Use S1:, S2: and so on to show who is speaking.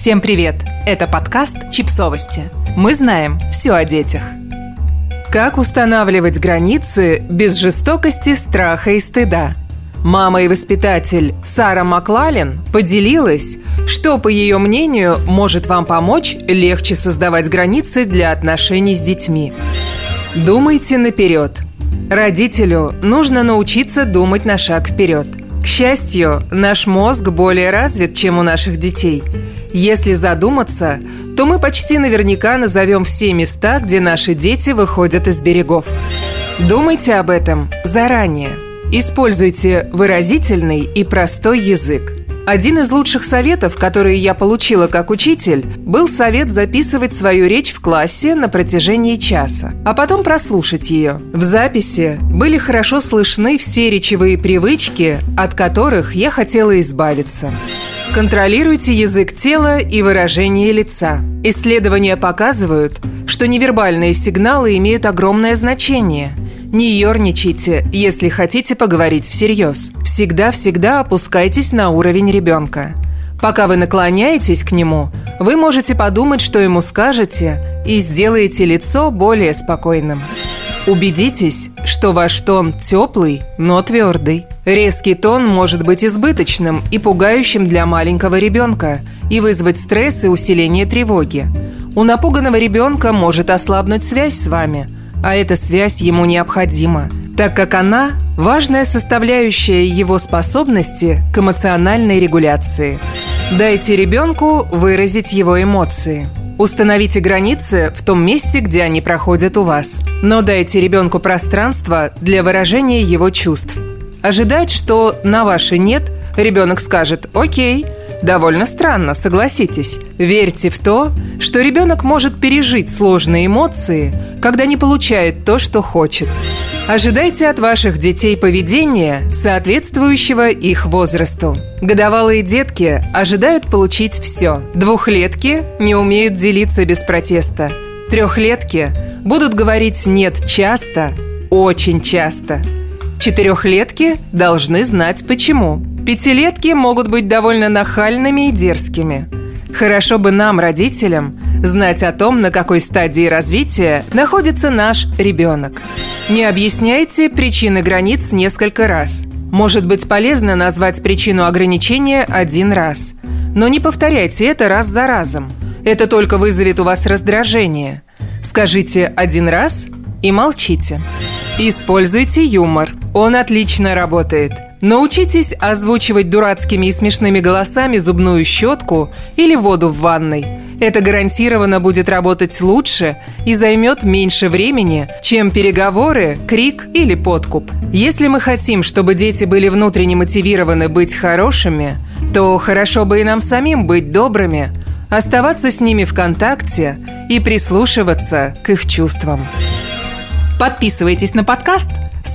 S1: Всем привет! Это подкаст «Чипсовости». Мы знаем все о детях. Как устанавливать границы без жестокости, страха и стыда? Мама и воспитатель Сара Маклалин поделилась, что, по ее мнению, может вам помочь легче создавать границы для отношений с детьми. Думайте наперед. Родителю нужно научиться думать на шаг вперед. К счастью, наш мозг более развит, чем у наших детей – если задуматься, то мы почти наверняка назовем все места, где наши дети выходят из берегов. Думайте об этом заранее. Используйте выразительный и простой язык. Один из лучших советов, которые я получила как учитель, был совет записывать свою речь в классе на протяжении часа, а потом прослушать ее. В записи были хорошо слышны все речевые привычки, от которых я хотела избавиться. Контролируйте язык тела и выражение лица. Исследования показывают, что невербальные сигналы имеют огромное значение. Не ерничайте, если хотите поговорить всерьез. Всегда-всегда опускайтесь на уровень ребенка. Пока вы наклоняетесь к нему, вы можете подумать, что ему скажете, и сделаете лицо более спокойным. Убедитесь, что ваш тон теплый, но твердый. Резкий тон может быть избыточным и пугающим для маленького ребенка и вызвать стресс и усиление тревоги. У напуганного ребенка может ослабнуть связь с вами, а эта связь ему необходима, так как она – важная составляющая его способности к эмоциональной регуляции. Дайте ребенку выразить его эмоции – Установите границы в том месте, где они проходят у вас. Но дайте ребенку пространство для выражения его чувств. Ожидать, что на ваше «нет» ребенок скажет «Окей», довольно странно, согласитесь. Верьте в то, что ребенок может пережить сложные эмоции, когда не получает то, что хочет. Ожидайте от ваших детей поведения, соответствующего их возрасту. Годовалые детки ожидают получить все. Двухлетки не умеют делиться без протеста. Трехлетки будут говорить «нет» часто, очень часто. Четырехлетки должны знать почему. Пятилетки могут быть довольно нахальными и дерзкими. Хорошо бы нам, родителям, знать о том, на какой стадии развития находится наш ребенок. Не объясняйте причины границ несколько раз. Может быть полезно назвать причину ограничения один раз. Но не повторяйте это раз за разом. Это только вызовет у вас раздражение. Скажите один раз и молчите. Используйте юмор. Он отлично работает. Научитесь озвучивать дурацкими и смешными голосами зубную щетку или воду в ванной – это гарантированно будет работать лучше и займет меньше времени, чем переговоры, крик или подкуп. Если мы хотим, чтобы дети были внутренне мотивированы быть хорошими, то хорошо бы и нам самим быть добрыми, оставаться с ними в контакте и прислушиваться к их чувствам.
S2: Подписывайтесь на подкаст,